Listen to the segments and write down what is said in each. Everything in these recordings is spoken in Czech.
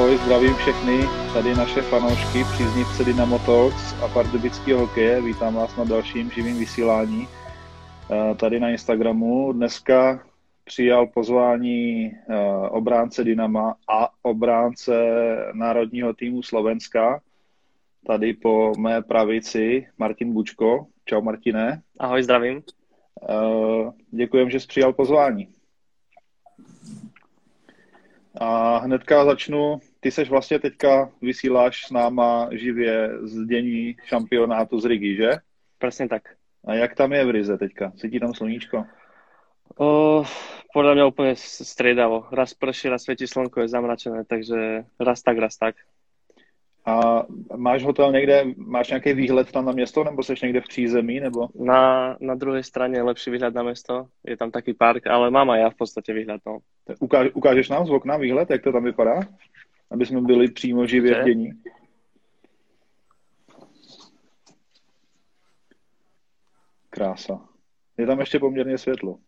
ahoj, zdravím všechny, tady naše fanoušky, příznivce Dynamo Talks a pardubického hokeje. Vítám vás na dalším živým vysílání eh, tady na Instagramu. Dneska přijal pozvání eh, obránce Dynama a obránce národního týmu Slovenska. Tady po mé pravici Martin Bučko. Čau Martine. Ahoj, zdravím. Eh, Děkujem, že jsi přijal pozvání. A hnedka začnu. Ty seš vlastně teďka vysíláš s náma živě z dění šampionátu z Rigi, že? Presne tak. A jak tam je v Rize teďka? Cítí tam sluníčko? O, podľa mňa úplne striedavo. Raz prší, raz svieti slnko, je zamračené, takže raz tak, raz tak. A máš hotel někde, máš nějaký výhled tam na město, nebo seš někde v přízemí, nebo? Na, na druhej strane je lepší výhľad na mesto, je tam taký park, ale mám aj ja v podstate výhľad. No. Ukáž, ukážeš nám z okna výhled, jak to tam vypadá? Aby jsme byli přímo živě v dění. Krása. Je tam ještě poměrně světlo.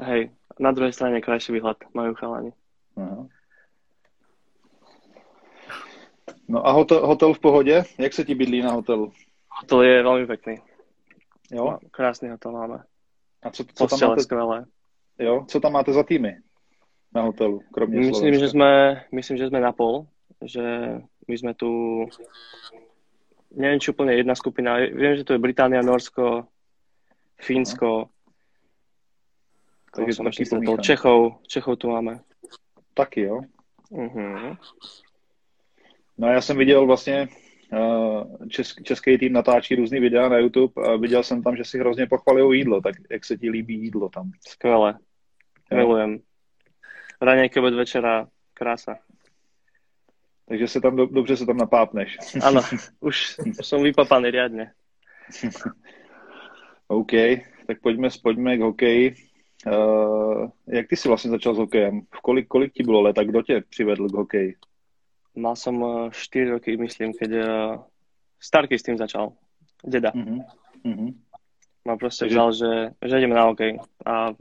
Hej, na druhej strane je krajší výhľad, majú chalani. Aha. No a hotel, hotel v pohodě? Jak se ti bydlí na hotelu? Hotel je veľmi pekný. Jo? Krásny hotel máme. A co, co tam máte, skvelé. jo? Co tam máte za týmy na hotelu, kromě Myslím, Slovenska? že sme, myslím, že sme na pol, že my sme tu, neviem, či úplne jedna skupina, viem, že to je Británia, Norsko, Fínsko, Tak je koho to som taky ešte stretol, pomíchané. Čechov, Čechov tu máme. Taky, jo? Uh-huh. No já jsem viděl vlastně eh, česk, český tým natáčí různý videa na YouTube a viděl jsem tam, že si hrozně pochvalují jídlo, tak jak se ti líbí jídlo tam? Skvelé, Jo. milujem. Raňajky od večera, krása. Takže se tam do, dobře se tam napápneš. Áno, už som vypapaný riadne. OK, tak pojďme, pojďme k hokeji. Uh, jak ty jsi vlastně začal s hokejem? V kolik, kolik ti bylo let a kdo tě přivedl k hokeji? Mal eh, 4 roky, myslím, keď eh, Starky s tým začal. Deda. Uh-huh. Uh-huh. Ma proste Takže- vzal, že, že ideme na hokej. A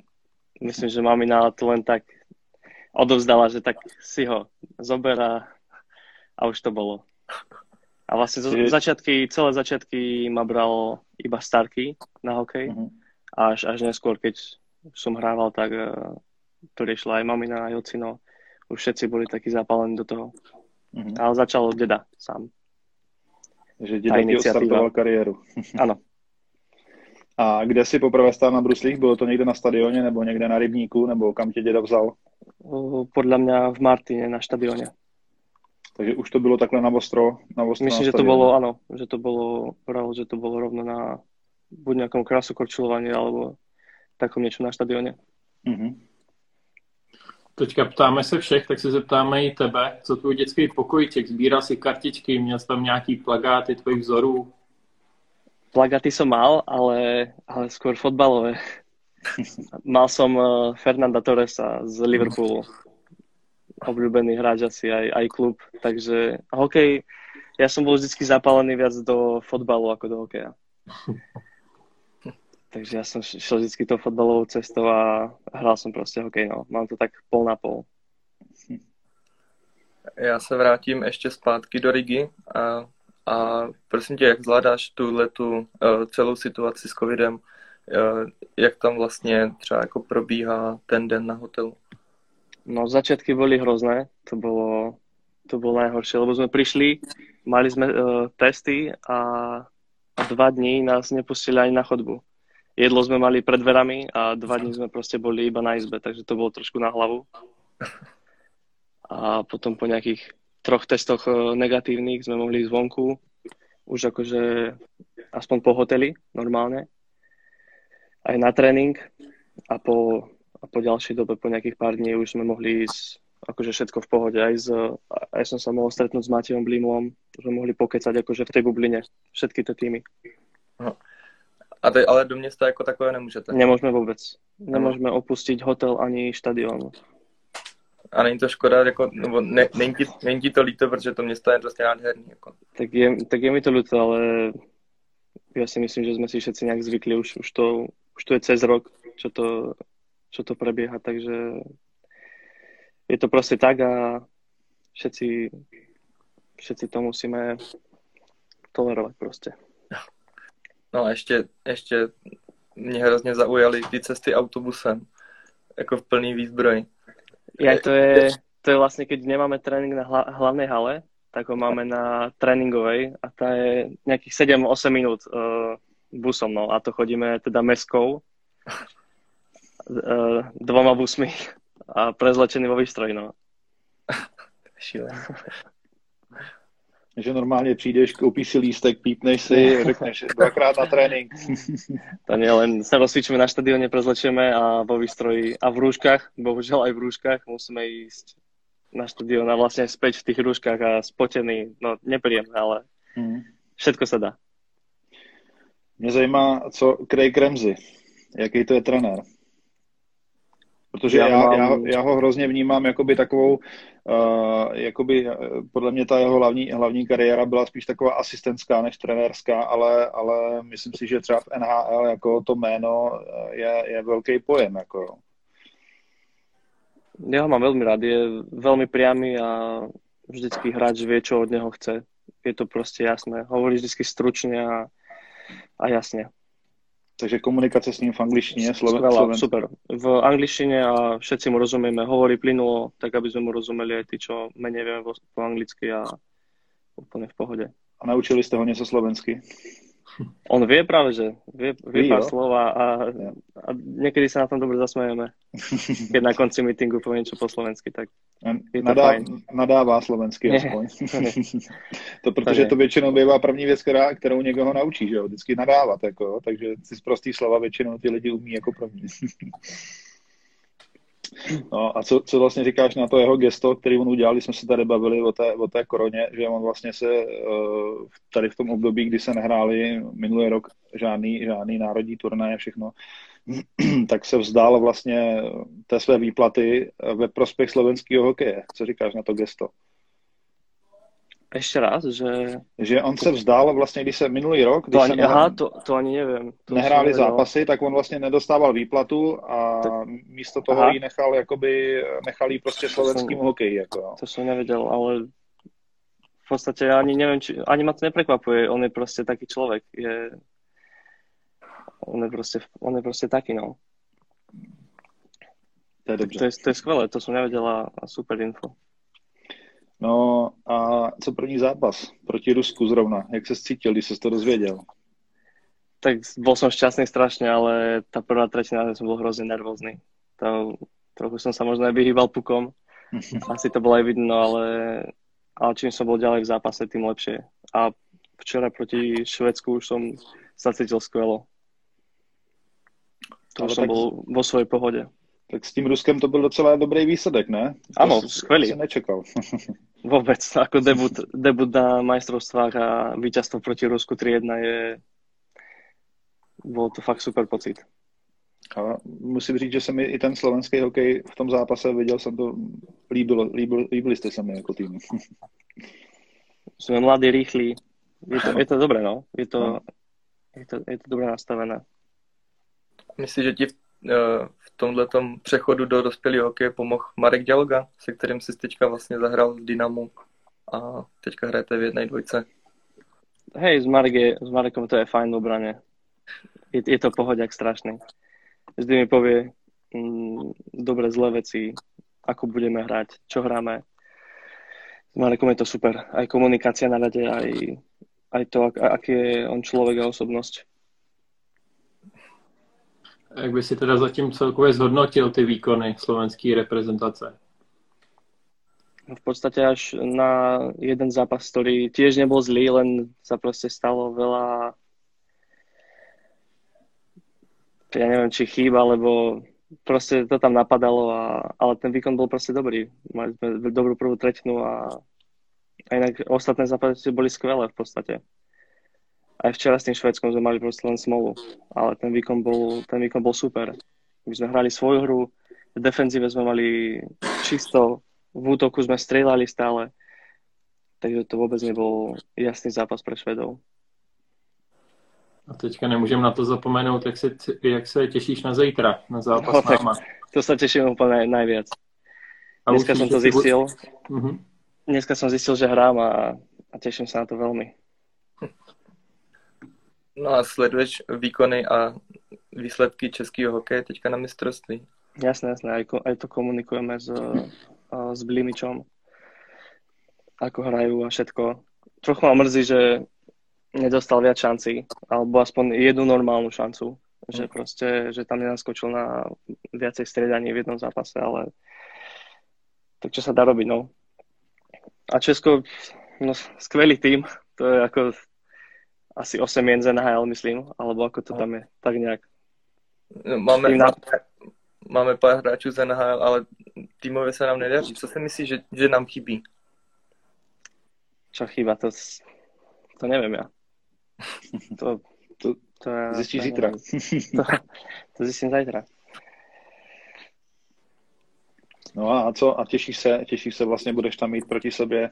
myslím, že mamina to len tak odovzdala, že tak si ho zober a, a už to bolo. A vlastne zo, začiatky, celé začiatky ma bral iba Starky na hokej. Uh-huh. Až, až neskôr, keď som hrával, tak uh, to riešila aj mamina, aj ocino. Už všetci boli takí zapálení do toho. Uh-huh. Ale začal deda sám. Že děda ti odstartoval kariéru. Áno. A kde jsi poprvé stál na bruslích? Bylo to někde na stadioně nebo někde na rybníku? Nebo kam tě děda vzal? Podľa mňa v Martine na štadióne. Takže už to bylo takhle na ostro? Na ostro Myslím, na že to bolo, áno, že to bolo, pravil, že to bolo rovno na buď nejakom krásu korčulovaní, alebo takom niečo na štadióne. Uh-huh. Teďka ptáme se všech, tak se zeptáme i tebe. Co tvůj dětský pokojíček? Sbíral si kartičky, měl jsi tam nějaký plagáty tvojich vzorů? Plagaty som mal, ale, ale skôr fotbalové. mal som uh, Fernanda Torresa z Liverpoolu. Obľúbený hráč asi aj, aj klub. Takže hokej, ja som bol vždycky zapálený viac do fotbalu ako do hokeja. Takže ja som šiel vždycky tou fotbalovou cestou a hral som proste hokej. No. Mám to tak pol na pol. Já se vrátím ještě zpátky do Rigi a, a prosím tě, jak zvládáš tuhle tu uh, celou situaci s covidem, uh, jak tam vlastně třeba jako probíhá ten den na hotelu? No začiatky boli hrozné, to bolo, to bolo najhoršie, lebo sme prišli, mali sme uh, testy a, a dva dní nás nepustili ani na chodbu. Jedlo sme mali pred dverami a dva dní sme proste boli iba na izbe, takže to bolo trošku na hlavu. A potom po nejakých troch testoch eh, negatívnych sme mohli ísť vonku, už akože aspoň po hoteli normálne, aj na tréning a po, a po ďalšej dobe, po nejakých pár dní už sme mohli ísť akože všetko v pohode. Aj, z, aj som sa mohol stretnúť s Matejom Blimom, sme mohli pokecať akože v tej bubline, všetky tie týmy. A teď, ale do města jako takové nemůžete. Nemôžeme vôbec. Nemôžeme opustiť hotel ani štadión. A není to škoda, jako, nebo ne, není, ti, není ti to líto, protože to město je prostě nádherný. Jako. Tak je, tak je mi to ľúto, ale ja si myslím, že sme si všetci nejak zvykli. Už, už, to, už to je cez rok, čo to, čo to prebieha, takže je to proste tak a všetci, všetci to musíme tolerovať proste. No a ještě, ještě mě hrozně zaujaly ty cesty autobusem, jako v plný výzbroj. Ja, to je, to je vlastne, keď nemáme tréning na hla, hlavnej hale, tak ho máme na tréningovej a tá je nejakých 7-8 minút uh, busom, no a to chodíme teda meskou uh, dvoma busmi a prezlečený vo výstroj, no. Šílené. že normálně přijdeš, koupíš si lístek, pípneš si, řekneš dvakrát na trénink. To nie, len sa rozcvičíme na štadióne, prezlečíme a vo výstroji a v rúškach, bohužiaľ aj v rúškach, musíme ísť na štadión a vlastne späť v tých rúškach a spotený, no nepríjemné, ale hmm. všetko sa dá. Mě zajímá, co Craig Ramsey, jaký to je trenér. Protože já, já, já, já ho hrozně vnímám jakoby takovou, uh, jakoby, eh, podle mě ta jeho hlavní, hlavní kariéra byla spíš taková asistentská než trenérská, ale, ale myslím si, že třeba v NHL jako to jméno eh, je, je velký pojem. Jako. Ja ho mám veľmi rád, je veľmi priamy a vždycky hráč vie, čo od neho chce. Je to proste jasné. Hovorí vždycky stručne a, a jasne. Takže komunikace s ním v angličtině, Sloven- Skvelá, super. V angličtině a všetci mu rozumieme. Hovorí plynulo, tak aby sme mu rozumeli aj tí, čo menej vieme po anglicky a úplne v pohode. A naučili jste ho něco slovensky? On vie práve, že vie, vie pár slova a, a niekedy sa na tom dobre zasmejeme. Keď na konci meetingu povie niečo po slovensky, tak je to Nadá, fajn. Nadává slovensky aspoň. to protože to většinou bývá první věc, která, kterou někoho naučí, že jo? Vždycky nadávat, jako, takže si z prostý slova většinou ty lidi umí jako první. No a co, co vlastně říkáš na to jeho gesto, který on udělal, když jsme se tady bavili o té, o té koroně, že on vlastně se uh, tady v tom období, kdy se nehráli minulý rok žádný, žádný národní turnaje, všechno, tak se vzdál vlastně té své výplaty ve prospěch slovenského hokeje. Co říkáš na to gesto? Ešte raz, že... Že on se vzdál vlastně, když se minulý rok, když To ani, se aha, to, to ani neviem. To nehráli nevedel. zápasy, tak on vlastně nedostával výplatu a Tak- místo toho Aha. ji nechal, jakoby, nechal jí prostě slovenským hokeji. Jako, jo. To som nevedel, ale v podstate ja ani neviem, či, ani ma to neprekvapuje. On je proste taký človek. Je, on je proste, on je proste taký, no. To je dobře. to je, to je skvelé, to som nevedel a, a super info. No a co první zápas proti Rusku zrovna? Jak se cítil, když jsi to dozvěděl? Tak bol som šťastný strašne, ale tá prvá tretina som bol hrozne nervózny. To, trochu som sa možno aj vyhýbal pukom. Asi to bolo aj vidno, ale, ale čím som bol ďalej v zápase, tým lepšie. A včera proti Švedsku už som sa cítil skvelo. To už som tak- bol vo svojej pohode. Tak s tím Ruskem to byl docela dobrý výsledek, ne? To skvelý. si nečekal. Vôbec, ako debut, debut na majstrovstvách a víťazstvo proti Rusku 3-1 je bol to fakt super pocit. A musím říct, že se mi i ten slovenský hokej v tom zápase viděl, jsem to líbil, líbil, líbili jste se mi jako tým. Sme mladí, rýchli. Je to, je to dobré, no. Je to, No. je to, je to dobre nastavené. Myslím, že ti v, v tomhletom přechodu do dospělého hokeje pomohl Marek Dělga, se kterým si teďka vlastně zahrál v Dynamu a teďka hrajete v jednej dvojce. Hej, s, Marek je, s Marekom to je fajn v obrane. Je, je to pohodiak strašný. Vždy mi povie mm, dobre, zlé veci, ako budeme hrať, čo hráme. S Marekom je to super. Aj komunikácia na rade, aj, aj to, ak, je on človek a osobnosť. Jak by si teda zatím celkově zhodnotil ty výkony slovenské reprezentace? v podstate až na jeden zápas, ktorý tiež nebol zlý, len sa proste stalo veľa ja neviem, či chýba, alebo proste to tam napadalo, a, ale ten výkon bol proste dobrý. Mali sme dobrú prvú tretinu a, a inak ostatné zápasy boli skvelé v podstate. Aj včera s tým Švedskom sme mali proste len smolu, ale ten výkon bol, ten výkon bol super. My sme hrali svoju hru, v defenzíve sme mali čisto, v útoku sme strieľali stále, takže to vôbec nebol jasný zápas pre Švedov. A teďka nemůžeme na to zapomenout, jak se, jak se těšíš na zítra, na zápas No, náma. To sa teším úplne najviac. A Dneska víš, to jestli bu- zistil. Mhm. dneska som zistil, že hrám a, a teším sa na to veľmi. No a sleduješ výkony a výsledky českého hokeje teďka na mistrovství? Jasné, jasné, aj, aj to komunikujeme s, s Blimičom, ako hrajú a všetko. Trochu ma mrzí, že nedostal viac šancí, alebo aspoň jednu normálnu šancu, že proste, že tam nenaskočil na viacej striedaní v jednom zápase, ale tak čo sa dá robiť, no. A Česko, no skvelý tým, to je ako asi 8 jen z NHL, myslím, alebo ako to tam je, tak nejak. No, máme, na... máme pár hráčů z NHL, ale týmově se nám nedaří. Co si myslíš, že, že nám chybí? Čo chýba, to, to neviem ja. To, to, to ja, Zistíš zítra. To, to zjistím zajtra. No a co? A těšíš se, těšíš se vlastně, budeš tam mít proti sobě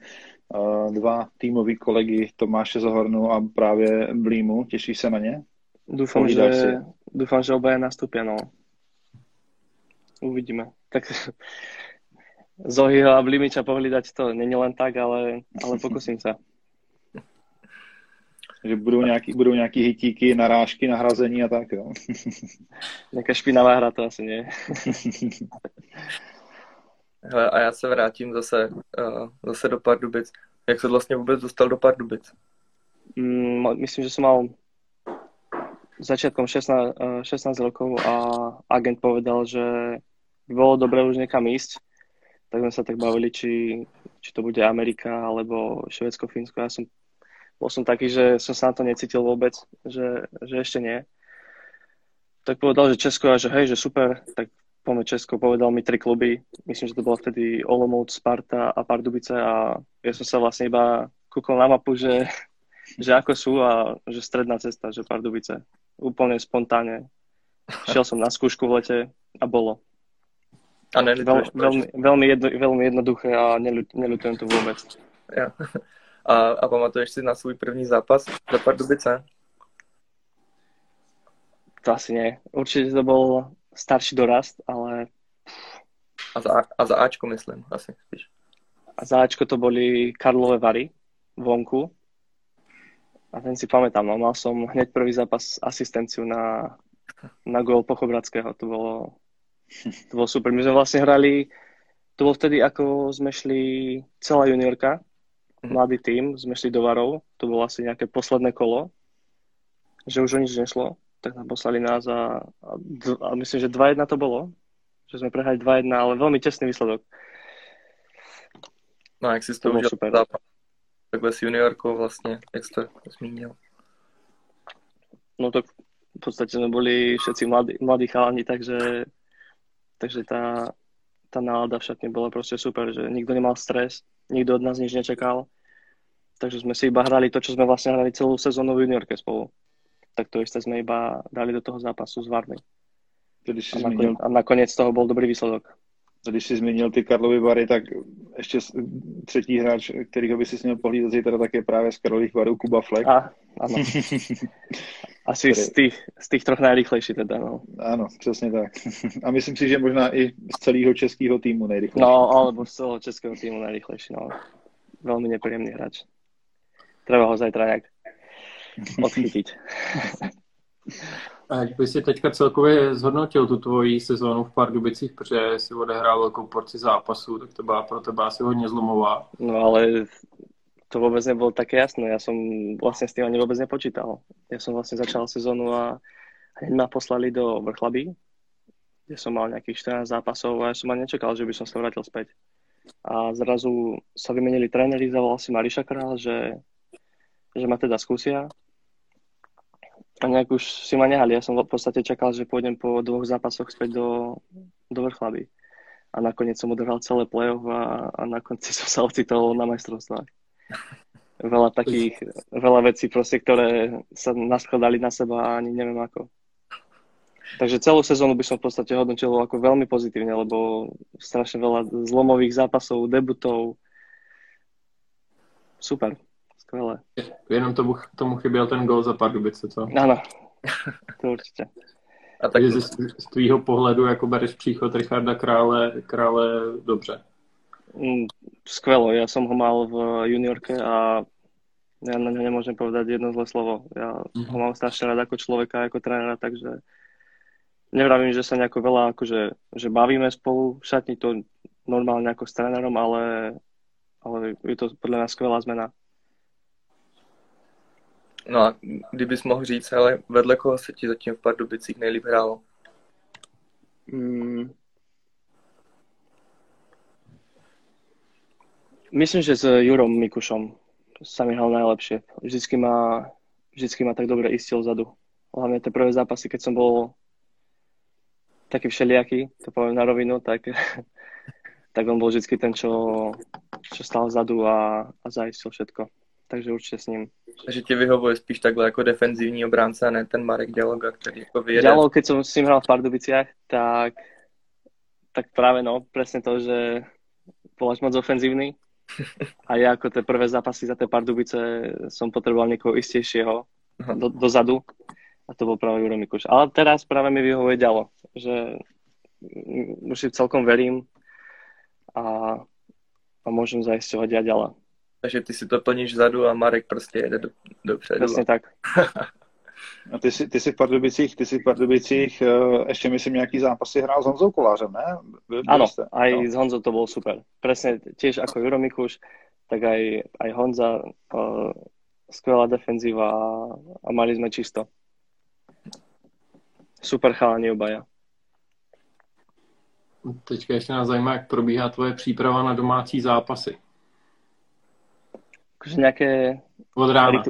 uh, dva týmoví kolegy Tomáše Zohornu a právě Blímu. Těšíš se na ně? Dúfam, že, si. dúfam, že obaja nastúpia, no. Uvidíme. Tak Zohyho a Blimiča pohlídať to není len tak, ale, ale pokusím sa. že budou nějaký, budou nějaký hitíky, narážky, nahrazení a tak, jo. Nějaká špinavá hra to asi nie. Hele, a já se vrátím zase, uh, zase do Pardubic. Jak se vlastně vůbec dostal do Pardubic? Mm, myslím, že jsem mal začiatkom 16, 16 eh, rokov a agent povedal, že by bolo dobré už niekam ísť. Tak sme sa tak bavili, či, či to bude Amerika alebo Švedsko, Fínsko. Ja som bol som taký, že som sa na to necítil vôbec, že, že ešte nie. Tak povedal, že Česko a že hej, že super, tak poďme Česko, povedal mi tri kluby, myslím, že to bolo vtedy Olomouc, Sparta a Pardubice a ja som sa vlastne iba kúkol na mapu, že, že ako sú a že stredná cesta, že Pardubice. Úplne spontánne. Šiel som na skúšku v lete a bolo. A Veľ, veľmi, veľmi, jedno, veľmi jednoduché a neľutujem to vôbec. Ja. A, a pamatuješ si na svůj první zápas za Pardubice? To asi nie. Určite to bol starší dorast, ale... A za, a za Ačko myslím, asi spíš. A za Ačko to boli Karlové Vary vonku. A ten si pamätám, no, mal som hneď prvý zápas asistenciu na, na gól Pochobradského. To bolo, to bolo super. My sme vlastne hrali, to bol vtedy, ako sme šli celá juniorka, Mhm. mladý tým, sme šli do Varov, to bolo asi nejaké posledné kolo, že už o nič nešlo, tak nám poslali nás a, a, a myslím, že 2-1 to bolo, že sme prehrali 2-1, ale veľmi tesný výsledok. No a jak si to, to užil super. zápas, takhle s juniorkou vlastne, jak si to zmínil? No tak v podstate sme boli všetci mladí, mladí chalani, takže, takže tá, tá nálada však bola proste super, že nikto nemal stres, nikto od nás nič nečakal. Takže sme si iba hrali to, čo sme vlastne hrali celú sezónu v juniorke spolu. Tak to isté sme iba dali do toho zápasu s Varmy. A, zmínil... a nakoniec z toho bol dobrý výsledok. Když jsi zmínil ty Karlovy Vary, tak ještě třetí hráč, kterýho by si měl pohlídat zítra, tak je právě z Karlových Varů Kuba Fleck. A, ano. Asi Který... z těch, z těch troch nejrychlejší teda, no. Ano, přesně tak. A myslím si, že možná i z celého českého týmu nejrychlejší. No, alebo z celého českého týmu nejrychlejší, no. Velmi nepříjemný hráč. Treba ho zajtra jak odchytit. A jak by si teďka celkově zhodnotil tu tvoji sezónu v Pardubicích, protože si odehrál velkou porci zápasů, tak to byla pro tebe asi hodně zlomová. No ale to vůbec nebylo také jasné. Já jsem vlastně s tím ani vůbec nepočítal. Já jsem vlastně začal sezónu a hned ma poslali do Vrchlabí, kde som mal nejakých 14 zápasov a ja som ani nečakal, že by som sa vrátil späť. A zrazu sa vymenili tréneri, zavolal si Mariša Král, že že ma teda skúsia. A nejak už si ma nehali. Ja som v podstate čakal, že pôjdem po dvoch zápasoch späť do, do Vrchlady. A nakoniec som odohral celé play-off a, a na konci som sa ocitol na majstrovstvách. Veľa takých, veľa vecí proste, ktoré sa naskladali na seba a ani neviem ako. Takže celú sezónu by som v podstate hodnotil ako veľmi pozitívne, lebo strašne veľa zlomových zápasov, debutov. Super. Skvěle. Jenom tomu, tomu chyběl ten gol za Pardubice, co? Ano, to určitě. A tak z, z tvýho pohledu jako bereš příchod Richarda Krále, Krále dobře. Mm, skvelo, ja som ho mal v juniorke a ja na ňo nemôžem povedať jedno zlé slovo. Ja mm-hmm. ho mám strašne rád ako človeka, ako trénera, takže nevravím, že sa nejako veľa akože, že bavíme spolu v šatni to normálne ako s trénerom, ale, ale je to podľa mňa skvelá zmena. No a kdybys mohl říct, ale vedle koho se ti zatím v Pardubicích nejlíp hrálo? Mm. Myslím, že s Jurom Mikušom sa mi hral najlepšie. Vždycky ma, vždycky ma tak dobre istil vzadu. Hlavne tie prvé zápasy, keď som bol taký všelijaký, to poviem na rovinu, tak, tak on bol vždycky ten, čo, čo stál vzadu a, a zaistil všetko. Takže určite s ním. Takže ti vyhovuje spíš takhle jako defenzívní obránce a ne ten Marek Dialoga, který jako vyjede. Dialog, keď som s ním hral v Pardubiciach, tak, tak práve no, presne to, že až moc ofenzívny. A ja ako tie prvé zápasy za tie Pardubice som potreboval niekoho istejšieho do, dozadu a to bol práve Juro Mikuš. Ale teraz práve mi vyhovuje ďalo, že už si celkom verím a, a môžem zaisťovať ja ďala. Takže ty si to plníš vzadu a Marek prostě jede do, dopředu. Přesně tak. A ty jsi, ty jsi v Pardubicích, ty jsi v Pardubicích uh, ještě myslím nějaký zápasy hrál s Honzou Kolářem, ne? Byl, Áno, jste? aj no. s Honzou to bol super. Presne tiež ako Juro Mikuš, tak aj, aj Honza, uh, skvelá defenzíva a, a mali sme čisto. Super chalani obaja. Teďka ještě nás zajímá, jak probíhá tvoje příprava na domácí zápasy. Akože nejaké... Od rána.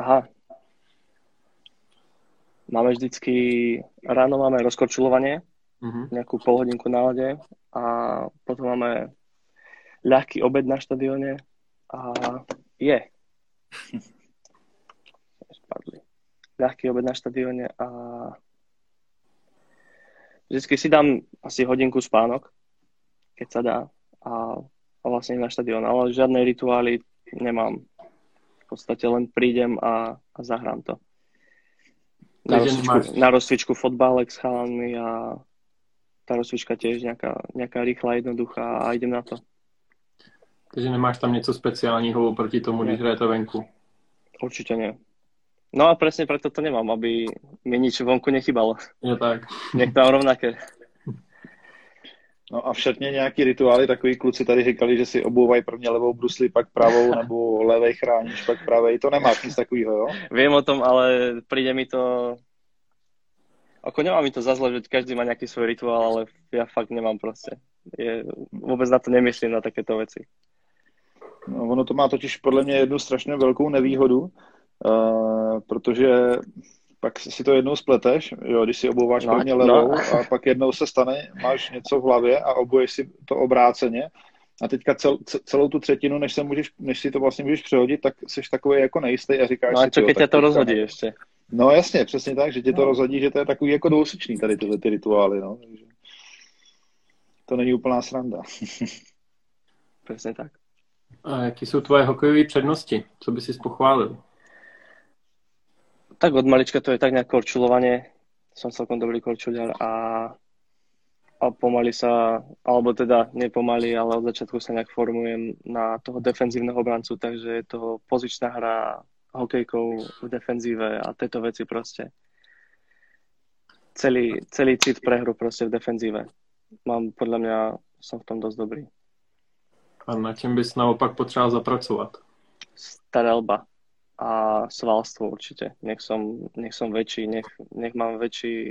Aha. Máme vždycky, ráno máme rozkorčulovanie, uh-huh. nejakú pol hodinku na lade a potom máme ľahký obed na štadióne a je. Spadli. Ľahký obed na štadióne a vždycky si dám asi hodinku spánok, keď sa dá a, a vlastne na štadión, ale žiadne rituály nemám. V podstate len prídem a, a zahrám to. Na rozcvičku, máš... na rozcvičku fotbalek s chalami a tá rozcvička tiež nejaká, nejaká rýchla, jednoduchá a idem na to. Takže nemáš tam něco speciálního oproti tomu, když hrajete venku? Určite nie. No a presne preto to nemám, aby mi nič vonku nechybalo. Je tak. Nech tam rovnaké. No a v šatně nějaký rituály, takový kluci tady říkali, že si obouvají prvně levou brusli, pak pravou, nebo levej chráníš, pak pravej. To nemáš nic takového, jo? Vím o tom, ale přijde mi to... Ako nemá mi to za zle, že každý má nějaký svůj rituál, ale já fakt nemám prostě. Je, vůbec na to nemyslím, na takéto věci. No, ono to má totiž podle mě jednu strašně velkou nevýhodu, uh, protože pak si to jednou spleteš, jo, když si obouváš no, prvně levou no. a pak jednou se stane, máš něco v hlavě a obuješ si to obráceně a teďka cel, celou tu třetinu, než, se můžeš, než si to vlastně můžeš přehodit, tak jsi takový jako nejistý a říkáš no a si, čo, keď tě to rozhodí ještě? No jasně, přesně tak, že tě to no. rozhodí, že to je takový jako dvousečný tady tyhle ty rituály, no. Takže to není úplná sranda. přesně tak. A jaký jsou tvoje hokejové přednosti? Co by si pochválil? Tak od malička to je tak nejak korčulovanie. Som celkom dobrý korčuliar a, a pomaly sa, alebo teda nepomaly, ale od začiatku sa nejak formujem na toho defenzívneho obrancu, takže je to pozičná hra hokejkou v defenzíve a tieto veci proste. Celý, celý cit pre hru proste v defenzíve. Mám, podľa mňa, som v tom dosť dobrý. A na čem bys naopak potřeboval zapracovat? Starelba a svalstvo určite. Nech som, nech som väčší, nech, nech mám väčší,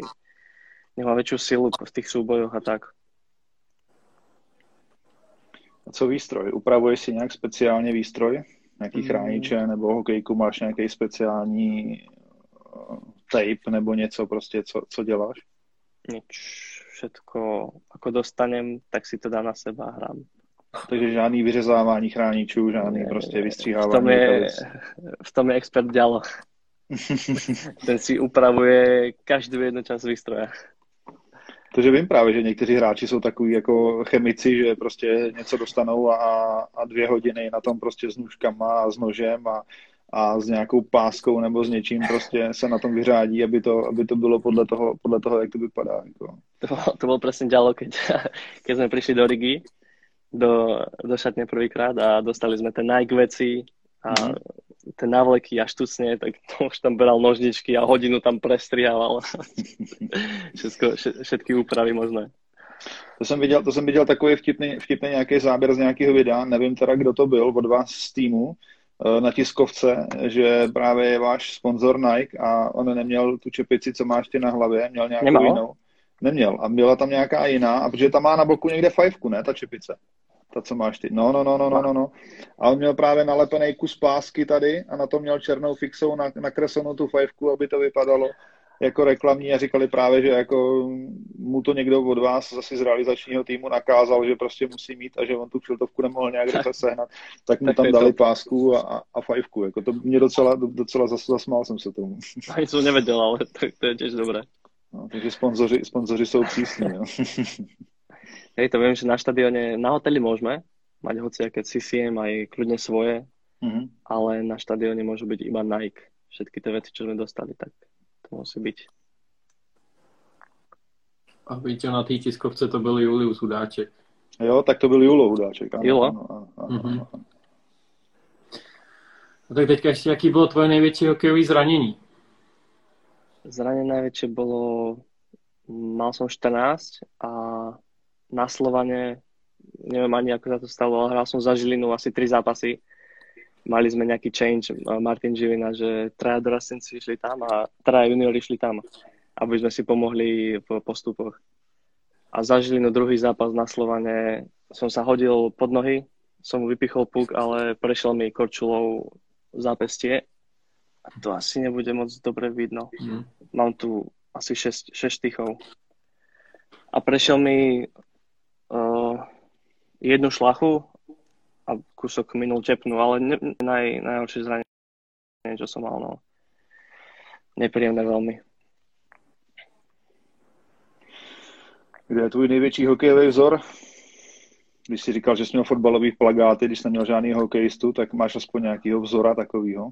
nech mám väčšiu silu v tých súbojoch a tak. A co výstroj? Upravuješ si nějak speciálně výstroj? Nějaký mm. chrániče nebo hokejku máš nějaký speciální uh, tape nebo něco prostě, co, co děláš? Nič. Všetko, ako dostanem, tak si to dám na seba a hrám. Takže žádný vyřezávání chráničů, žádný ne, prostě vystříhávání. V tom je, v tom je expert dělo. Ten si upravuje každou jednu část výstroje. Takže vím právě, že někteří hráči jsou takový jako chemici, že prostě něco dostanou a, a dvě hodiny na tom prostě s nůžkama a s nožem a, a s nějakou páskou nebo s něčím prostě se na tom vyřádí, aby to, aby to bylo podle toho, podle toho jak to vypadá. Jako. To, to bylo přesně dělo, keď, keď jsme přišli do Rigi do, do šatne prvýkrát a dostali sme ten Nike veci a mm. ten návleky a štucne, tak to už tam beral nožničky a hodinu tam prestrihával. Všetko, všetky úpravy možné. To jsem viděl, to jsem viděl takový vtipný, vtipný nějaký záběr z nějakého videa, nevím teda, kdo to byl od vás z týmu, eh, na tiskovce, že právě je váš sponzor Nike a on neměl tu čepici, co máš ty na hlavě, měl nějakou Nemal? jinou. Neměl. A byla tam nějaká jiná, a protože tam má na boku někde fajfku, ne, ta čepice. Ta, co máš ty. No, no, no, no, no, no, no. A on měl právě nalepený kus pásky tady a na to měl černou fixou nakreslenou tu fajfku, aby to vypadalo jako reklamní a říkali právě, že jako mu to někdo od vás zase z realizačního týmu nakázal, že prostě musí mít a že on tu kšiltovku nemohl nějak rychle sehnat, tak mu tak tam dali to... pásku a, a fajfku. Jako to mě docela, docela zas, zasmál jsem se tomu. A nic nevěděl, ale tak to je těž dobré. No, takže sponzoři, sponzoři jsou přísní. Jo. Hej, to viem, že na štadióne, na hoteli môžeme mať hociaké CCM aj kľudne svoje, mm-hmm. ale na štadióne môžu byť iba Nike. Všetky tie veci, čo sme dostali, tak musí byť. A víte, na té tiskovce to byl Julius Hudáček. Jo, tak to byl Julo Hudáček. Ano, Julo? Ano, ano, ano, mm-hmm. A tak teďka ještě, jaký bylo tvoje největší hokejové zranění? Zranenie najväčšie bolo, mal som 14 a na Slovane, neviem ani ako sa to stalo, ale hral som za Žilinu asi 3 zápasy mali sme nejaký change, Martin Živina, že traja dorastenci išli tam a traja juniori išli tam, aby sme si pomohli v postupoch. A zažili no druhý zápas na Slovane, som sa hodil pod nohy, som mu vypichol puk, ale prešiel mi korčulou zápestie a to asi nebude moc dobre vidno. Mm. Mám tu asi 6, 6 štychov. A prešiel mi jednu šlachu a kúsok minul tepnú, ale ne, naj, najhoršie zranenie, čo som mal, no. Nepříjemné velmi. Kde je tvůj největší hokejový vzor? Když jsi říkal, že jsi měl fotbalový plagáty, když jsi neměl žádný hokejistu, tak máš aspoň nějakého vzora takového?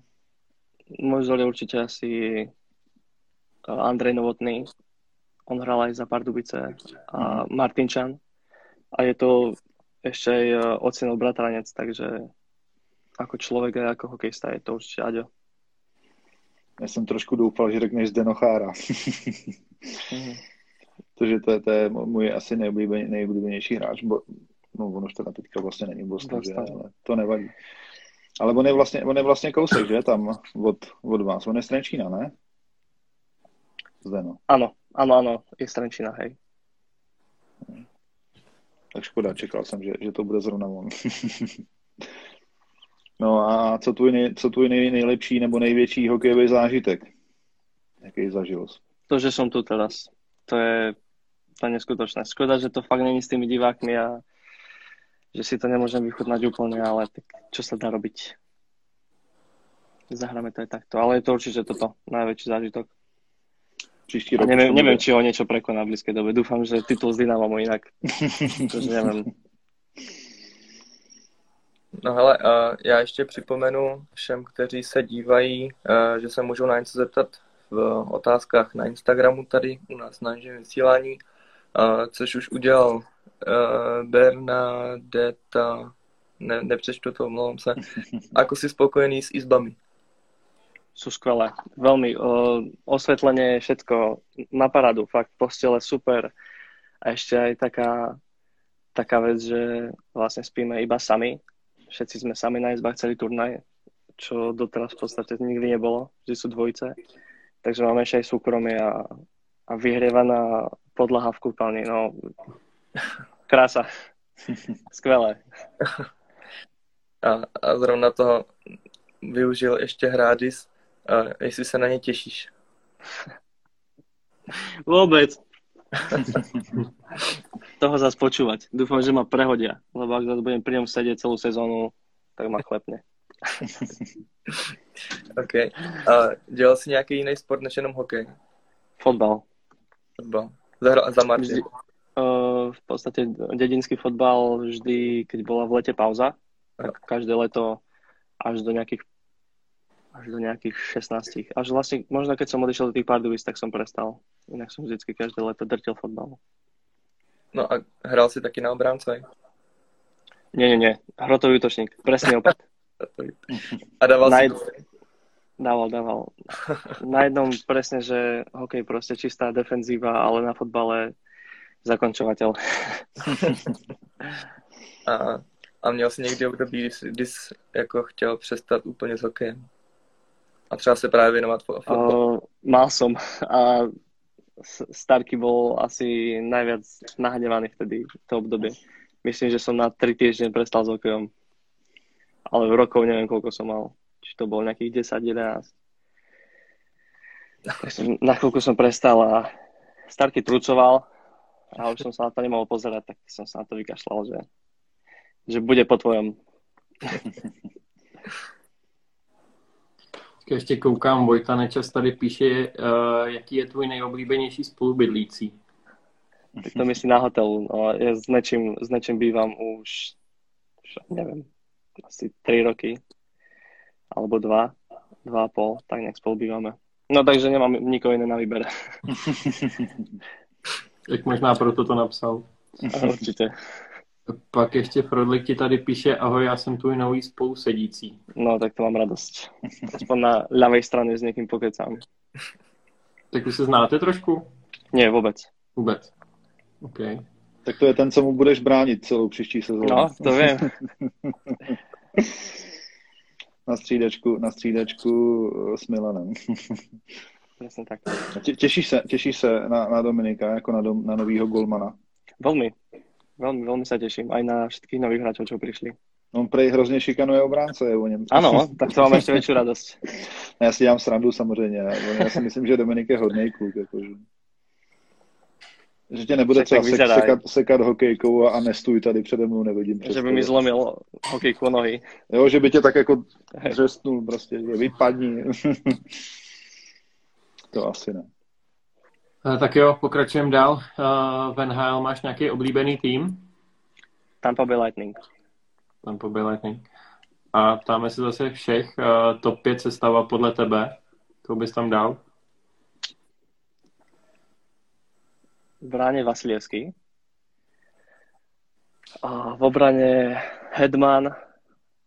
Můj vzor je určitě asi eh, Andrej Novotný. On hrál aj za Pardubice a mhm. Martinčan. A je to ešte aj e, ocenil bratranec, takže ako člověk a jako hokejista je to určitě Aďo. Já jsem trošku doufal, že řekneš Zdenochára. mm. Protože to je, to je můj asi nejoblíbenější, nejoblíbenější hráč. Bo, no, on už teda teďka vlastně není Boston, že? ale to nevadí. Ale on je vlastně, on je vlastně kousek, že? Tam od, od vás. On je Strenčína, ne? Zdeno. Ano, ano, ano, je Strenčína, hej. Tak škoda, čekal jsem, že, že to bude zrovna on. no a co tvůj, co tvůj nej, nejlepší nebo největší hokejový zážitek? Jaký zažil? To, že jsem tu teraz. To je, to je neskutočné. Škoda, že to fakt není s tými divákmi a že si to nemôžem vychutnať úplne, ale tak čo sa dá robiť? Zahráme to aj takto, ale je to určite toto, najväčší zážitok příští rok. Nevím, nevím či ho něco prekoná v blízké době. Doufám, že titul s Dynamo jinak. nevím. No hele, uh, já ještě připomenu všem, kteří se dívají, uh, že se můžou na něco zeptat v otázkách na Instagramu tady u nás na živém vysílání, uh, což už udělal uh, Bernadetta, ne, nepřečtu to, omlouvám se, ako si spokojený s izbami sú skvelé. Veľmi o, osvetlenie, všetko na paradu, fakt postele super. A ešte aj taká, taká vec, že vlastne spíme iba sami. Všetci sme sami na izbách celý turnaj, čo doteraz v podstate nikdy nebolo, vždy sú dvojice. Takže máme ešte aj súkromie a, a vyhrievaná podlaha v kúpeľni. No, krása. Skvelé. A, a zrovna toho využil ještě Hrádis, a jestli se na ně těšíš. Vůbec. Toho zase počúvať. Dúfam, že ma prehodia, lebo ak zase budem pri ňom sedieť celú sezónu, tak ma klepne. OK. A dělal jsi nějaký jiný sport než jenom hokej? Fotbal. Fotbal. Za, za Martin. Vždy, uh, v podstate dedinský fotbal vždy, keď bola v lete pauza, tak každé leto až do nejakých až do nejakých 16. Až vlastne, možno keď som odišiel do tých Pardubic, tak som prestal. Inak som vždycky každé leto drtil fotbal. No a hral si taky na obránce? Nie, nie, nie. Hrotový útočník. Presne opäť. A dával Naj... si. Dával, dával. Na jednom presne, že hokej proste čistá defenzíva, ale na fotbale zakončovateľ. A, a měl jsi někdy období, kdy jsi jako chtěl přestat úplně s hokejem? A třeba se právě věnovat fo- fotbalu? Uh, mal som a Starky bol asi najviac nahnevaný vtedy v to obdobie. Myslím, že som na 3 týždne prestal s hokejom. Ale v rokov neviem, koľko som mal. Či to bolo nejakých 10-11. Tak som, na chvíľku som prestal a Starky trucoval a už som sa na to nemohol pozerať, tak som sa na to vykašľal, že, že bude po tvojom. Ještě koukám, Vojta Nečas tady píše, uh, jaký je tvůj nejoblíbenější spolubydlící. Tak to myslí na hotelu. No, ja s nečím, s nečím bývam už, už neviem, asi 3 roky. Alebo 2, 2,5, tak nejak spolu bývame. No takže nemám nikoho iné na výber. Tak možná proto to napsal. Určite. Pak ještě Frodlik ti tady píše, ahoj, já jsem tvůj nový spolusedící. No tak to mám radosť. Aspoň na ľavej strane s niekým pokecám. Tak už se znáte trošku? Nie, vôbec. Vůbec. OK. Tak to je ten, co mu budeš bránit celou příští sezónu. No, to viem. Na střídačku, na střídačku eh, s Milanem. Presne tak. Tě- Těšíš se, těšíš se na, na Dominika jako na, dom, na novýho golmana? Veľmi. Veľmi, veľmi sa teším. Aj na všetkých nových hráčov, čo prišli. On prej hrozně šikanuje obránce o něm. Áno, tak to mám ešte väčšiu radosť. Já si dělám srandu samozřejmě. Já si myslím, že Dominik je hodnej kluk. Jakože. Že tě nebude třeba sek, sekat, sekat hokejkou a, a nestůj tady přede mnou, nevidím. přes Že by mi zlomil hokejku nohy. Jo, že by tě tak jako Hej. dřestnul prostě, že vypadni. to asi ne. Eh, Tak jo, pokračujeme dál. Uh, v NHL máš nějaký oblíbený tým? Tampa Bay Lightning. Tam po Lightning. A ptáme se zase všech. Uh, top 5 sestava podle tebe. To bys tam dal? v bráne Vasilievský. A v obrane Hedman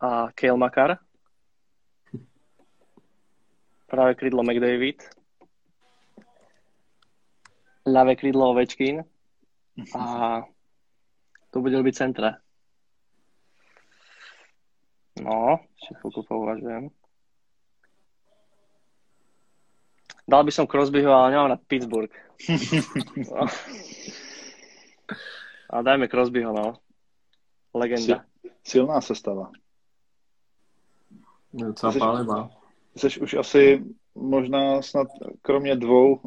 a Kale Makar. Práve krídlo McDavid. Ľavé krídlo Ovečkin. A to bude robiť centra. No, ešte chvíľku pouvažujem. Dal by som Crosbyho, ale nemám na Pittsburgh. No. A dajme Crosbyho, no. Legenda. Silná sestava. Docela pálivá. Jsi už asi možná snad kromě dvou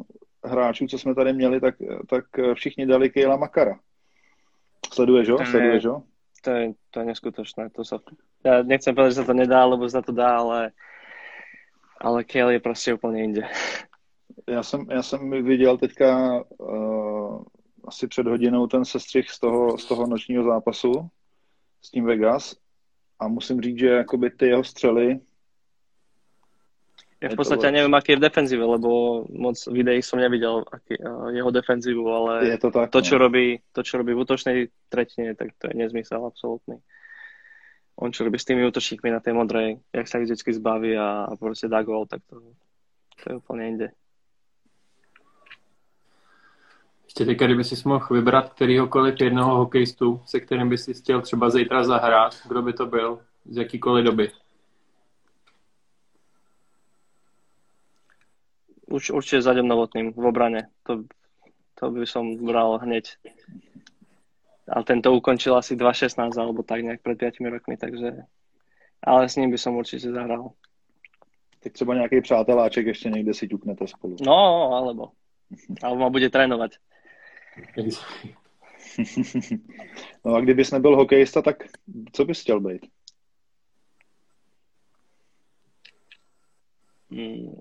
hráčů, co jsme tady měli, tak, tak všichni dali Kejla Makara. Sleduješ ho? Sleduješ ho? To je, to je neskutočné. To sa, ja nechcem povedať, že sa to nedá, lebo sa to dá, ale, ale Kale je proste úplne inde. Já jsem, já jsem viděl teďka uh, asi před hodinou ten sestřih z toho, z toho nočního zápasu s tím Vegas a musím říct, že jakoby ty jeho střely Ja v podstate neviem, aký je v defenzíve, lebo moc videí som nevidel aký, uh, jeho defenzívu, ale je to tak. to, čo no. robí, to, čo robí v útočnej tretine, tak to je nezmysel absolútny. On, čo robí s tými útočníkmi na tej modrej, jak sa ich vždycky zbaví a, a proste dá gól, tak to, to je úplne inde. Ještě teďka, kdyby si mohl vybrat kterýhokoliv jednoho hokejistu, se kterým by si chtěl třeba zítra zahrát, kdo by to byl, z jakýkoliv doby. Urč, určite za Novotným v obrane. To, to by som bral hneď. Ale tento ukončil asi 2.16 alebo tak nejak pred 5 rokmi, takže ale s ním by som určite zahral. Tak třeba nějaký přáteláček ještě někde si ťuknete spolu. No, alebo. Alebo ma bude trénovať. no a kdybys nebyl hokejista, tak co bys chtěl být?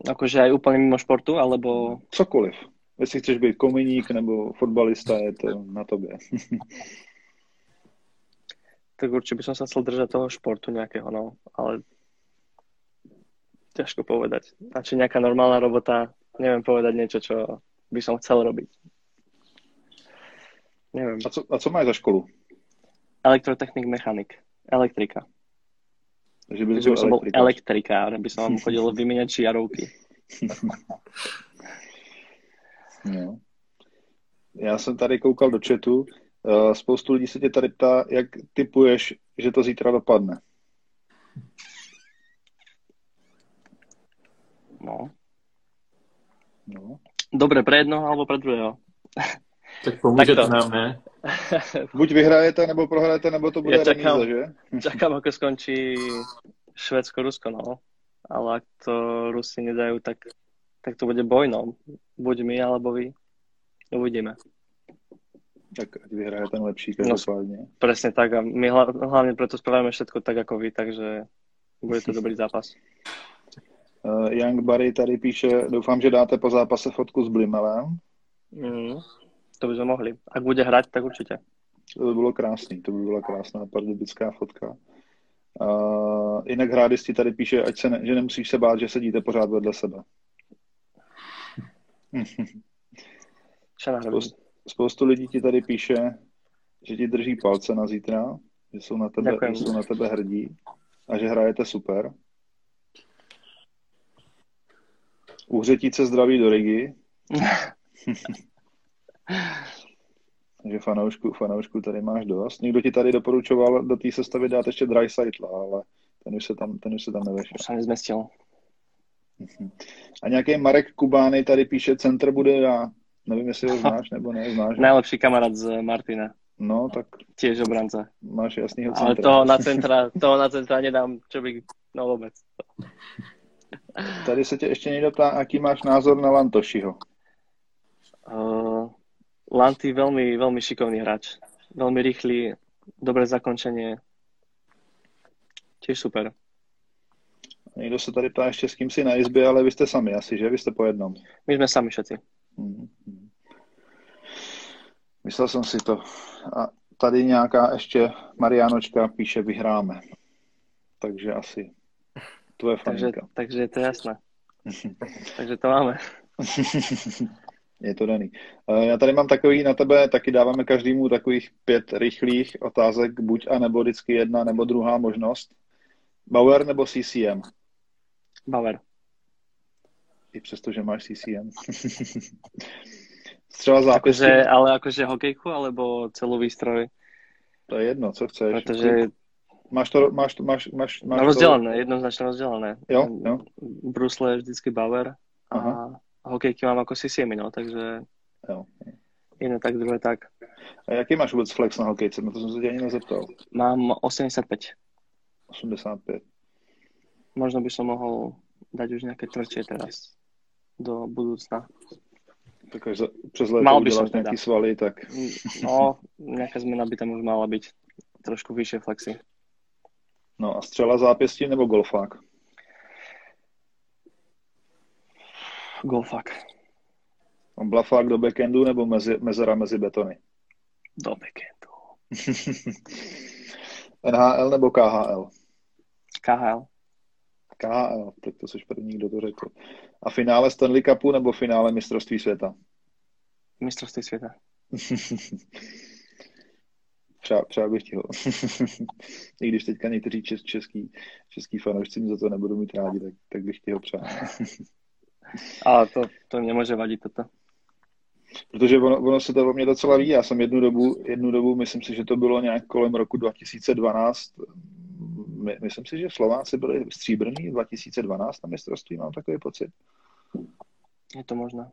Akože aj úplne mimo športu, alebo Cokoliv. Jestli chceš být kominík nebo fotbalista, je to na tobě. tak určite by som sa chcel držať toho športu nejakého, no. Ale ťažko povedať. A či nejaká normálna robota, neviem povedať niečo, čo by som chcel robiť. Neviem. A co, a co máš za školu? Elektrotechnik, mechanik. Elektrika. Takže by Takže by som bol elektrikár. aby som vám chodil vymieňať žiarovky. No. Já jsem tady koukal do chatu. Uh, spoustu lidí se tě tady ptá, jak typuješ, že to zítra dopadne. No. No. Dobre, pre jednoho alebo pre druhého? Tak pomůžete Takto. nám, ne? Buď vyhrajete, nebo prohrajete, nebo to bude Ja čakám. remíza, že? Čakám, ako skončí Švedsko-Rusko, no. Ale ak to Rusi nedajú, tak, tak to bude boj, no. Buď my, alebo vy. Uvidíme. Tak ať vyhraje ten lepší, No. každopádně. Presne tak a my hla, hlavne preto spravíme všetko tak ako vy, takže bude to dobrý zápas. Uh, Young Barry tady píše, doufám, že dáte po zápase fotku s Blimelem. Mm, to by sme mohli. Ak bude hrať, tak určite. To by bylo krásný, to by byla krásná pardubická fotka. Uh, jinak hrádisti tady píše, ať se ne, že nemusíš se bát, že sedíte pořád vedle sebe. Spoustu, spoustu lidí ti tady píše, že ti drží palce na zítra, že jsou na tebe, Děkujem. že jsou na tebe hrdí a že hrajete super. Uhřetíce zdraví do Rigi. Takže fanoušku, fanoušku tady máš dost. Někdo ti tady doporučoval do té sestavy dát ještě Dreisaitla, ale ten už se tam, ten už se tam nevešel. Už sa nezmestil. A nějaký Marek Kubány tady píše, centr bude já. Nevím, jestli ho znáš nebo ne, znáš. Najlepší kamarát z Martina. No, tak Tiež obranca. máš jasnýho Ale centra. toho na centra, toho na centra nedám, čo by, no vôbec. Tady se tě ještě někdo ptá, aký máš názor na Lantošiho. Uh, Lanty veľmi, veľmi šikovný hráč. Veľmi rýchly, dobré zakončenie. Tiež super. Někdo se tady ptá ještě s kým si na izbě, ale vy jste sami asi, že? Vy jste po jednom. My sme sami všetci. Mhm. Myslel jsem si to. A tady nějaká ještě Marianočka píše vyhráme. Takže asi tvoje Takže, faninka. takže je to jasné. takže to máme. Je to daný. Eh, Já tady mám takový na tebe, taky dáváme každému takových pět rychlých otázek, buď a nebo vždycky jedna nebo druhá možnost. Bauer nebo CCM? Bauer. I přesto, že máš CCM. Střela zápisky, Akože, ale akože hokejku, alebo celú výstroj. to je jedno, co chceš. Pretože Máš to, máš to, máš, máš, máš no, rozdelené, jednoznačne rozdelené. Jo, jo. Brusle je vždycky Bauer a Aha. Hokejky mám ako CCM, no, takže. Jo. jedno tak, druhé tak. A jaký máš vůbec flex na hokejce? No to jsem se tě ani nezeptal. Mám 85. 85. Možno by som mohol dať už nejaké tvrdšie teraz do budúcna. Tak až za, přes léto Mal by som teda. nějaký svaly, tak No, nejaká zmena by tam už mala byť. Trošku vyššie flexy. no a střela zápěstí nebo golfák? Golfak. Blafák do backendu nebo mezi, mezera mezi betony? Do backendu. NHL nebo KHL? KHL. KHL, tak to jsi první, kdo to řekl. A finále Stanley Cupu nebo finále mistrovství světa? Mistrovství sveta. Přál, přál bych ho. I když teďka někteří čes, český, český fanoušci mi za to nebudou mít rádi, tak, tak bych ho přál. Ale to, to nemôže vadiť toto. Protože ono, ono se to o mě docela ví. Já jsem jednu dobu, jednu dobu, myslím si, že to bylo nějak kolem roku 2012. My, myslím si, že Slováci byli stříbrní 2012 na mistrovství, mám takový pocit. Je to možné.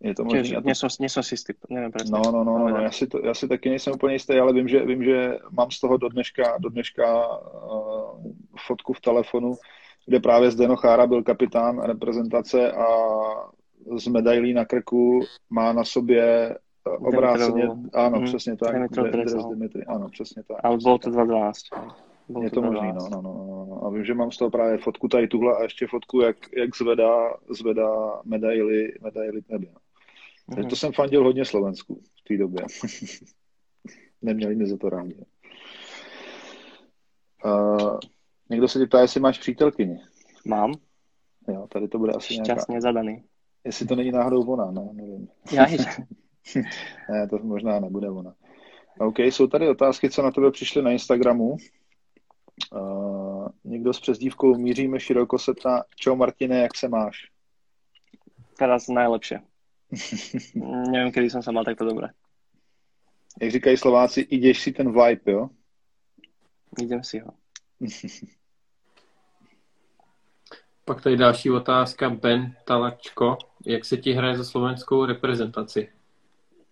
Je to možné. A to- nie som si istý, neviem presne. No, no, no, no, no. Já, si to, já si taky nejsem úplně jistý, ale vím, že, vím, že mám z toho do dneška, do dneška uh, fotku v telefonu, kde právě Zdeno Chára byl kapitán reprezentace a z medailí na krku má na sobě eh, obráceně, ano, Mhm. přesně tak, Dres no. Dimitri, ano, přesně tak. Ale bolo to 2.12. Bolo Je to možný, 2:12. no, no, no, no, no. A vím, že mám z toho právě fotku tady tuhle a ještě fotku, jak, jak zvedá, zvedá medaily, medaily k nebi. no. Takže Mhm. to jsem fandil hodně Slovensku v té době. Neměli mě za to rádi. Uh, někdo se tě ptá, jestli máš přítelkyni. Mám. Jo, tady to bude asi nějaká... Šťastne zadaný. Jestli to není náhodou ona, no, nevím. Že? Ne, to možná nebude ona. OK, jsou tady otázky, co na tebe přišly na Instagramu. Uh, někdo s přezdívkou míříme široko se ptá, čau Martine, jak se máš? Teraz najlepšie. Neviem, kedy som sa mal takto dobré. Jak říkají Slováci, ideš si ten vibe, jo? Idem si ho. Pak tady další otázka. Ben Talačko. Jak se ti hraje za slovenskou reprezentaci?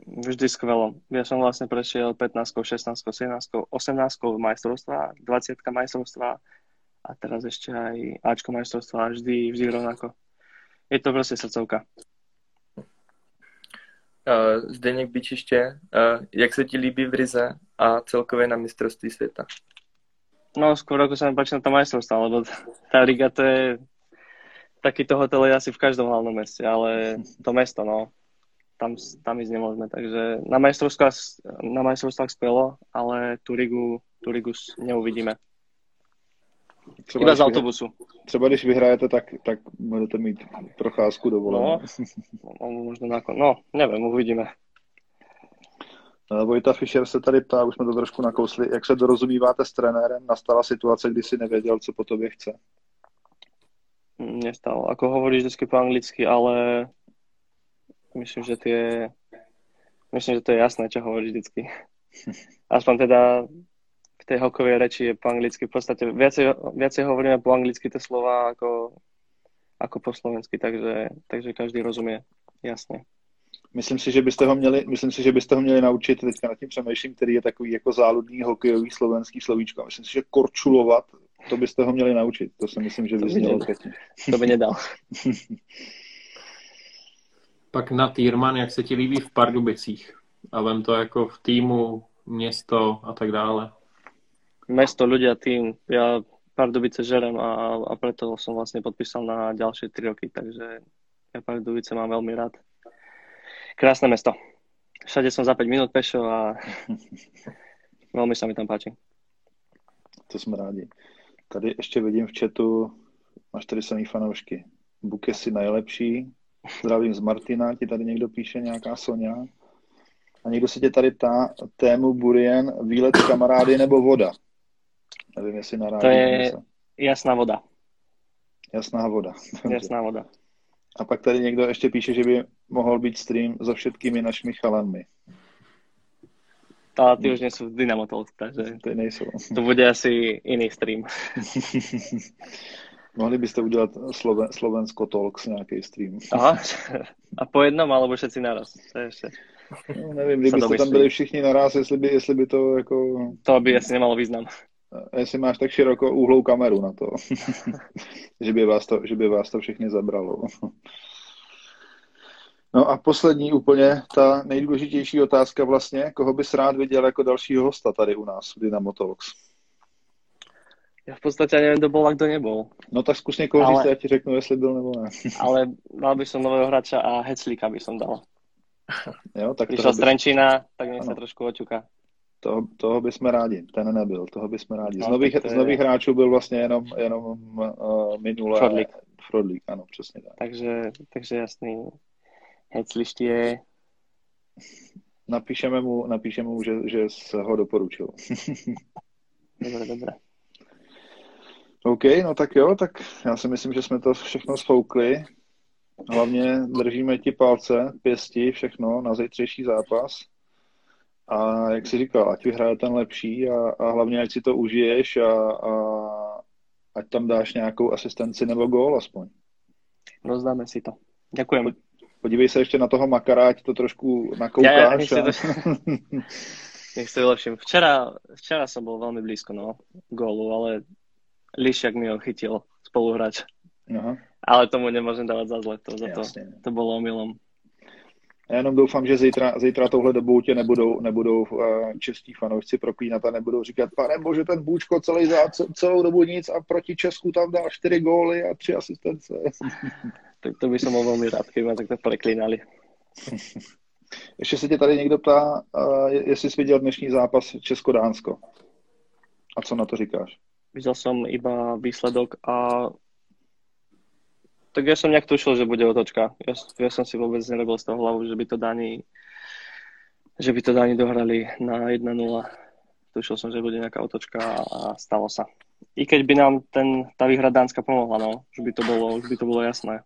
Vždy skvelo. Ja som vlastne prešiel 15, 16, 17, 18 majstrovstva, 20 majstrovstva a teraz ešte aj Ačko majstrovstva vždy, vždy rovnako. Je to prostě srdcovka. Uh, Zdeněk Bičiště, uh, jak se ti líbí v Rize a celkově na mistrovství světa? No, skôr ako sa mi páči na to majstrovstvo, lebo tá Riga to je takýto hotel je asi v každom hlavnom meste, ale to mesto, no, tam, tam ísť nemôžeme, takže na majstrovstvách, na majstrovstvách skvelo, ale tú Rigu, tú Rigu neuvidíme. Třeba Iba z autobusu. Třeba když vyhrajete, tak, tak budete mít procházku dovolenou. No, no, možno na, no, nevím, uvidíme. Eh, Vojta Fischer se tady ptá, už jsme to trošku nakousli, jak se dorozumíváte s trenérem? Nastala situace, kdy si nevěděl, co po tobě chce? Nestalo. Ako hovoríš vždy po anglicky, ale myslím, že tie, myslím, že to je jasné, čo hovoríš vždycky. Aspoň teda v tej hokovej reči je po anglicky v podstate viacej, viacej hovoríme po anglicky tie slova ako, ako po slovensky, takže, takže každý rozumie jasně. Myslím si, že byste ho měli, myslím si, že byste ho měli naučit, teďka nad tím přemýšlím, který je takový jako záludný hokejový slovenský slovíčko. Myslím si, že korčulovat, to byste ho měli naučit. To si myslím, že by znělo pěkně. To by nedal. Pak na Týrman, jak se ti líbí v Pardubicích? A vem to jako v týmu, město a tak dále. Mesto, ľudia, tým. Ja Pardubice žerem a, a preto som vlastne podpísal na ďalšie 3 roky, takže ja Pardubice mám veľmi rád. Krásne mesto. Všade som za 5 minút pešo a veľmi sa mi tam páči. To jsme rádi. Tady ještě vidím v chatu, máš tady samý fanoušky. Buke si nejlepší. Zdravím z Martina, ti tady někdo píše, nějaká Sonja. A někdo se tě tady ptá, tému Burien, výlet kamarády nebo voda? Nevím, jestli na To je jasná voda. Jasná voda. Jasná voda. A pak tady někdo ještě píše, že by mohl být stream so všetkými našimi chalanmi. A ty už nejsou Dynamo Talk, takže ty nejsou. to bude asi jiný stream. Mohli byste udělat Sloven, Slovensko Talks nějaký stream. Aha, a po jednom, alebo všetci naraz. To je ještě... No, nevím, kdybyste tam byli všichni naraz, jestli by, jestli by to jako... To by asi nemalo význam. Jestli máš tak široko úhlou kameru na to, že, by vás to, že by vás to všichni zabralo. No a poslední úplně, ta nejdůležitější otázka vlastně, koho bys rád viděl jako dalšího hosta tady u nás v Dynamo Talks? Já v podstatě nevím, kdo byl a kdo nebyl. No tak zkus někoho ale, říct, já ti řeknu, jestli byl nebo ne. ale dal by som nového hráča a Heclíka by som dal. Jo, tak Přišel z Trenčína, tak mě se trošku oťuká. Toho, toho bychom rádi, ten nebyl, toho bychom rádi. Z no, nových, z nových hráčů byl vlastně jenom, jenom uh, minulé. Frodlík. Frodlík, ano, přesně tak. Takže, takže jasný. Heclišť je... Napíšeme mu, napíšeme mu že, že se ho doporučil. dobré, dobré. OK, no tak jo, tak já si myslím, že jsme to všechno sfoukli. Hlavně držíme ti palce, pěsti, všechno na zítřejší zápas. A jak jsi říkal, ať vyhraje ten lepší a, a hlavně ať si to užiješ a, a ať tam dáš nějakou asistenci nebo gól aspoň. Rozdáme si to. Děkujeme. Podívej se ještě na toho Makara, ať to trošku nakoukáš. Ja, ja, a... Nech si vylepším. Včera, včera som bol veľmi blízko no, gólu, ale Lišiak mi ho chytil, spoluhráč. Aha. Ale tomu nemôžem dávať za zle, to, za to, to bolo omylom. Já jenom doufám, že zítra, zítra touhle dobou tě nebudou, nebudou uh, čestí fanoušci proklínat a nebudou říkat, pane bože, ten Bůčko celý zá, celou dobu nic a proti Česku tam dá čtyři góly a tři asistence. tak to by som bol veľmi rád, keby tak to preklínali. Ještě se tě tady někdo ptá, jestli jsi viděl dnešní zápas Česko-Dánsko. A co na to říkáš? Viděl jsem iba výsledok a tak ja som nejak tušil, že bude otočka. Ja, ja som si vôbec nerobil z toho hlavu, že by to Dani že by to Dáni dohrali na 1-0. Tušil som, že bude nejaká otočka a stalo sa. I keď by nám ten, tá výhra Dánska pomohla, no, už by to bolo, už by to bolo jasné.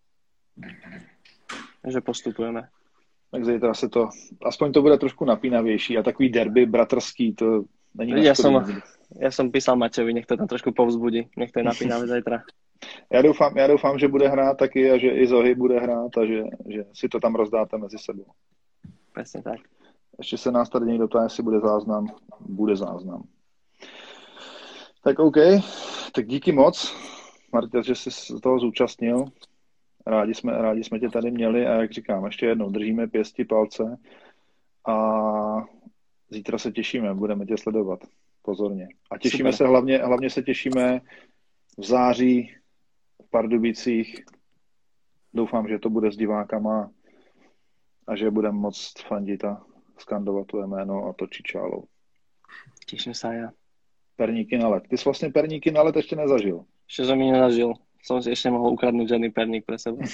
Že postupujeme. Tak zítra se to, aspoň to bude trošku napínavější a takový derby bratrský, to není Ja som, ja som písal Maťovi, nech to tam trošku povzbudí, nech to je napínavé zajtra. Já doufám, já doufám, že bude hrát taky a že i Zohy bude hrát a že, že si to tam rozdáte mezi sebou. Presne tak. Ještě se nás tady někdo ptá, jestli bude záznam. Bude záznam. Tak OK, tak díky moc, Marta, že jsi se toho zúčastnil. Rádi jsme, rádi jsme tě tady měli a jak říkám, ještě jednou držíme pěsti palce a zítra se těšíme, budeme tě sledovat pozorně. A těšíme Super. se hlavně, hlavně se těšíme v září v Pardubicích. Doufám, že to bude s divákama a že budeme moc fandit a skandovat tvoje jméno a točit čálou. Teším sa aj ja. Perníky na let. Ty jsi vlastně perníky na let ještě nezažil. Ešte som mi nenažil. Som si ešte mohol ukradnúť žiadny perník pre seba.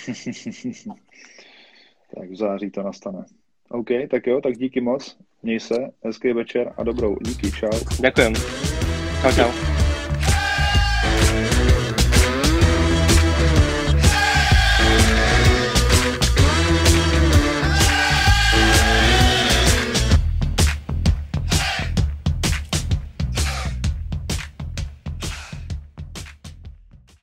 tak v září to nastane. OK, tak jo, tak díky moc. Měj se, hezký večer a dobrou. Díky, čau. Ďakujem. Čau, čau.